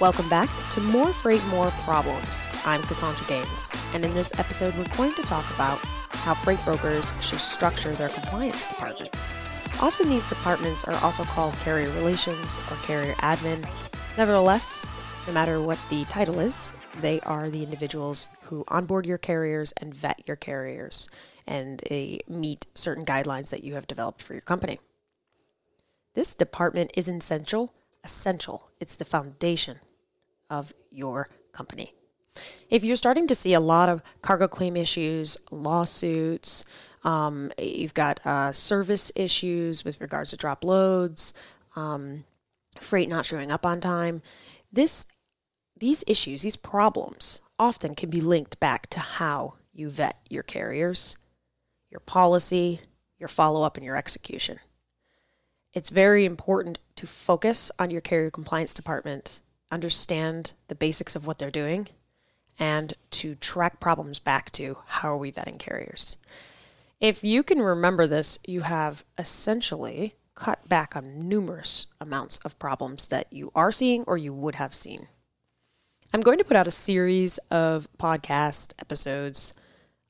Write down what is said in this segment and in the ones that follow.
Welcome back to More Freight, More Problems. I'm Cassandra Gaines, and in this episode, we're going to talk about how freight brokers should structure their compliance department. Often, these departments are also called carrier relations or carrier admin. Nevertheless, no matter what the title is, they are the individuals who onboard your carriers and vet your carriers and they meet certain guidelines that you have developed for your company. This department is essential, essential. It's the foundation of your company. If you're starting to see a lot of cargo claim issues, lawsuits, um, you've got uh, service issues with regards to drop loads, um, freight not showing up on time. This, these issues, these problems, often can be linked back to how you vet your carriers your policy, your follow up, and your execution. It's very important to focus on your carrier compliance department, understand the basics of what they're doing, and to track problems back to how are we vetting carriers. If you can remember this, you have essentially cut back on numerous amounts of problems that you are seeing or you would have seen. I'm going to put out a series of podcast episodes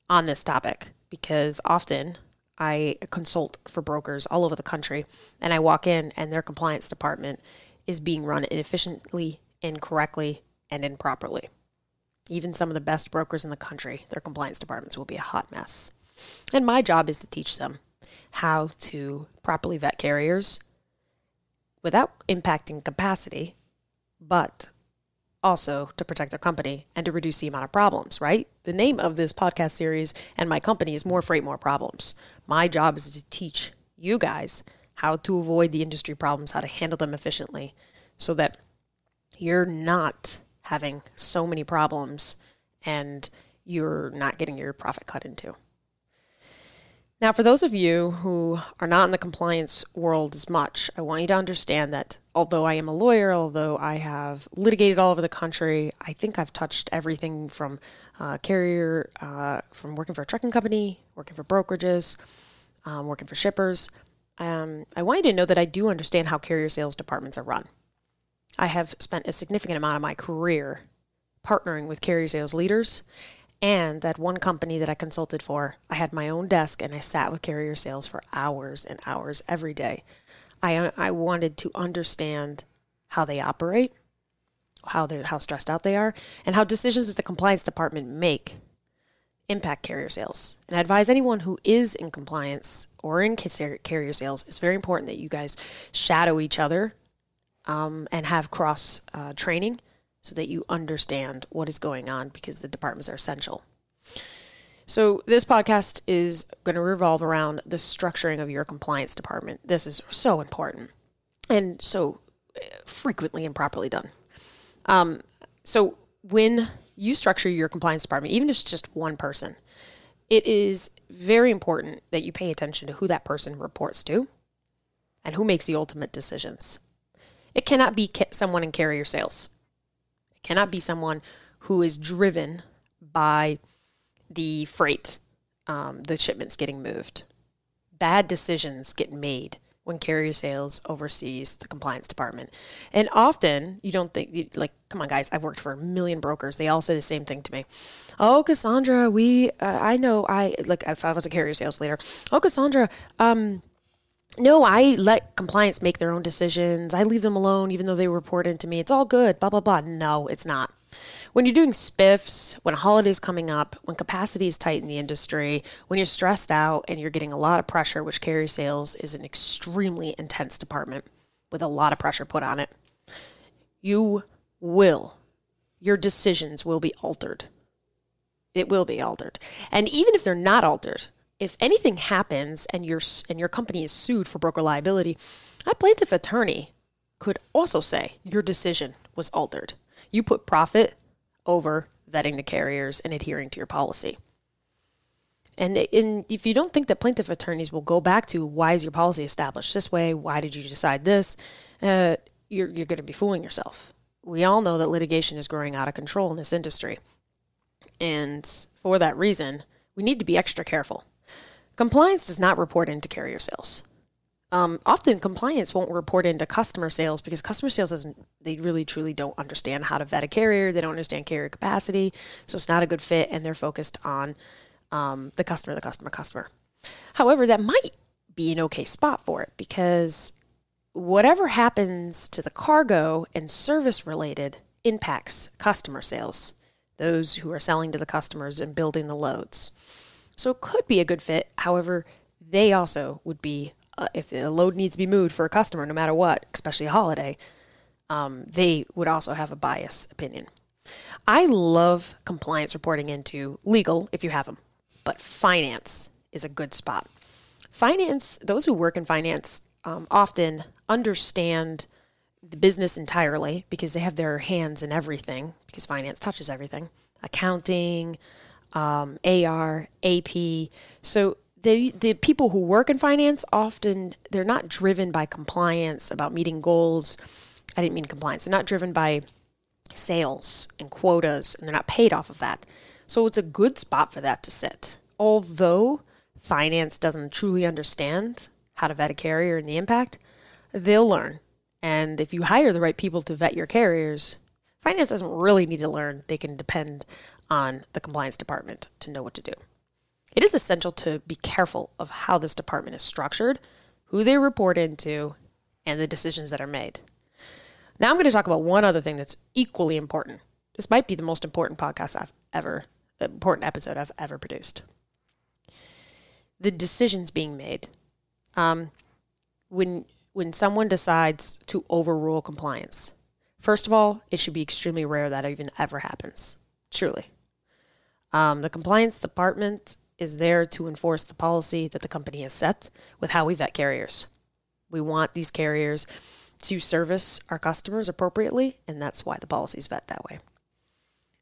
on this topic because often I consult for brokers all over the country and I walk in and their compliance department is being run inefficiently, incorrectly, and improperly. Even some of the best brokers in the country, their compliance departments will be a hot mess. And my job is to teach them how to properly vet carriers without impacting capacity, but also to protect their company and to reduce the amount of problems, right? The name of this podcast series and my company is More Freight, More Problems. My job is to teach you guys how to avoid the industry problems, how to handle them efficiently so that you're not having so many problems and you're not getting your profit cut into. Now, for those of you who are not in the compliance world as much, I want you to understand that although I am a lawyer, although I have litigated all over the country, I think I've touched everything from uh, carrier, uh, from working for a trucking company, working for brokerages, um, working for shippers. Um, I want you to know that I do understand how carrier sales departments are run. I have spent a significant amount of my career partnering with carrier sales leaders and that one company that I consulted for, I had my own desk and I sat with carrier sales for hours and hours every day. I, I wanted to understand how they operate, how they how stressed out they are, and how decisions that the compliance department make impact carrier sales. And I advise anyone who is in compliance or in carrier sales, it's very important that you guys shadow each other um, and have cross uh, training so that you understand what is going on because the departments are essential. So, this podcast is going to revolve around the structuring of your compliance department. This is so important and so uh, frequently improperly done. Um, so, when you structure your compliance department, even if it's just one person, it is very important that you pay attention to who that person reports to and who makes the ultimate decisions. It cannot be someone in carrier sales It cannot be someone who is driven by the freight, um, the shipments getting moved. Bad decisions get made when carrier sales oversees the compliance department. And often you don't think, like, come on, guys, I've worked for a million brokers. They all say the same thing to me. Oh, Cassandra, we, uh, I know, I, like, if I was a carrier sales leader, oh, Cassandra, um, no, I let compliance make their own decisions. I leave them alone even though they report into me. It's all good, blah, blah, blah. No, it's not. When you're doing spiffs, when a holiday's coming up, when capacity is tight in the industry, when you're stressed out and you're getting a lot of pressure, which carrier sales is an extremely intense department with a lot of pressure put on it, you will, your decisions will be altered. It will be altered. And even if they're not altered, if anything happens and your and your company is sued for broker liability, a plaintiff attorney could also say your decision was altered. You put profit over vetting the carriers and adhering to your policy. And in, if you don't think that plaintiff attorneys will go back to why is your policy established this way, why did you decide this, uh, you're, you're going to be fooling yourself. We all know that litigation is growing out of control in this industry. And for that reason, we need to be extra careful. Compliance does not report into carrier sales. Um, often compliance won't report into customer sales because customer sales doesn't, they really truly don't understand how to vet a carrier. They don't understand carrier capacity. So it's not a good fit and they're focused on um, the customer, the customer, customer. However, that might be an okay spot for it because whatever happens to the cargo and service related impacts customer sales, those who are selling to the customers and building the loads. So it could be a good fit. However, they also would be, uh, if a load needs to be moved for a customer, no matter what, especially a holiday, um, they would also have a bias opinion. I love compliance reporting into legal if you have them, but finance is a good spot. Finance, those who work in finance um, often understand the business entirely because they have their hands in everything because finance touches everything accounting um, ar ap so the the people who work in finance often they're not driven by compliance about meeting goals. I didn't mean compliance. They're not driven by sales and quotas and they're not paid off of that. So it's a good spot for that to sit. Although finance doesn't truly understand how to vet a carrier and the impact they'll learn. And if you hire the right people to vet your carriers, finance doesn't really need to learn. They can depend on the compliance department to know what to do. It is essential to be careful of how this department is structured, who they report into, and the decisions that are made. Now I'm going to talk about one other thing that's equally important. This might be the most important podcast I've ever, important episode I've ever produced. The decisions being made. Um, when when someone decides to overrule compliance. First of all, it should be extremely rare that even ever happens. Truly. Um, the compliance department is there to enforce the policy that the company has set with how we vet carriers. We want these carriers to service our customers appropriately, and that's why the policies vet that way.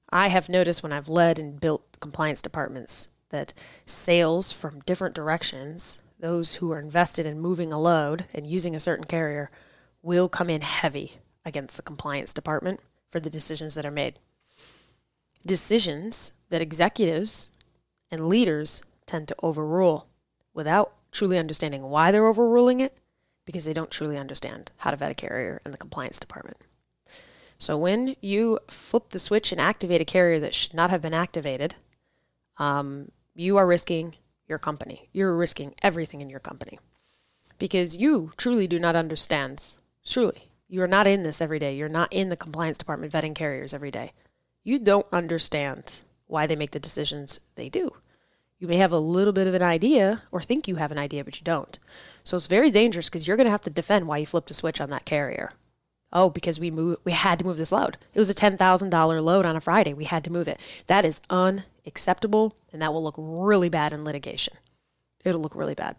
I have noticed when I've led and built compliance departments that sales from different directions those who are invested in moving a load and using a certain carrier will come in heavy against the compliance department for the decisions that are made. Decisions that executives and leaders tend to overrule without truly understanding why they're overruling it because they don't truly understand how to vet a carrier and the compliance department. So when you flip the switch and activate a carrier that should not have been activated, um, you are risking your company. You're risking everything in your company because you truly do not understand. Truly, you are not in this every day. You're not in the compliance department vetting carriers every day. You don't understand why they make the decisions they do. You may have a little bit of an idea or think you have an idea, but you don't. So it's very dangerous because you're going to have to defend why you flipped a switch on that carrier. Oh, because we move, we had to move this load. It was a ten thousand dollar load on a Friday. We had to move it. That is unacceptable, and that will look really bad in litigation. It'll look really bad.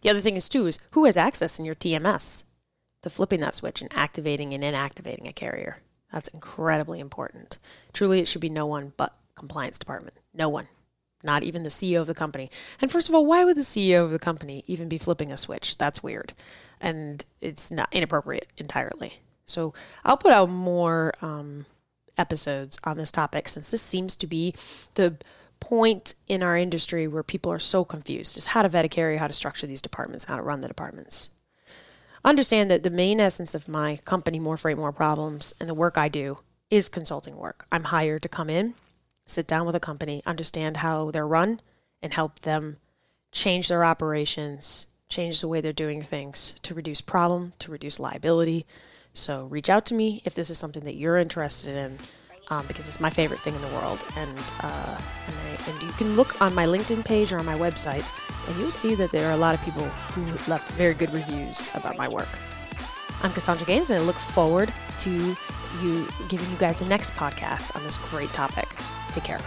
The other thing is too is who has access in your TMS to flipping that switch and activating and inactivating a carrier. That's incredibly important. Truly, it should be no one but compliance department. No one not even the CEO of the company. And first of all, why would the CEO of the company even be flipping a switch? That's weird. And it's not inappropriate entirely. So I'll put out more um, episodes on this topic since this seems to be the point in our industry where people are so confused is how to vet a carrier, how to structure these departments, how to run the departments. Understand that the main essence of my company, More Freight, More Problems, and the work I do is consulting work. I'm hired to come in sit down with a company, understand how they're run, and help them change their operations, change the way they're doing things to reduce problem, to reduce liability. So reach out to me if this is something that you're interested in, um, because it's my favorite thing in the world. And uh, and, I, and you can look on my LinkedIn page or on my website, and you'll see that there are a lot of people who left very good reviews about my work. I'm Cassandra Gaines, and I look forward to you giving you guys the next podcast on this great topic. Take care.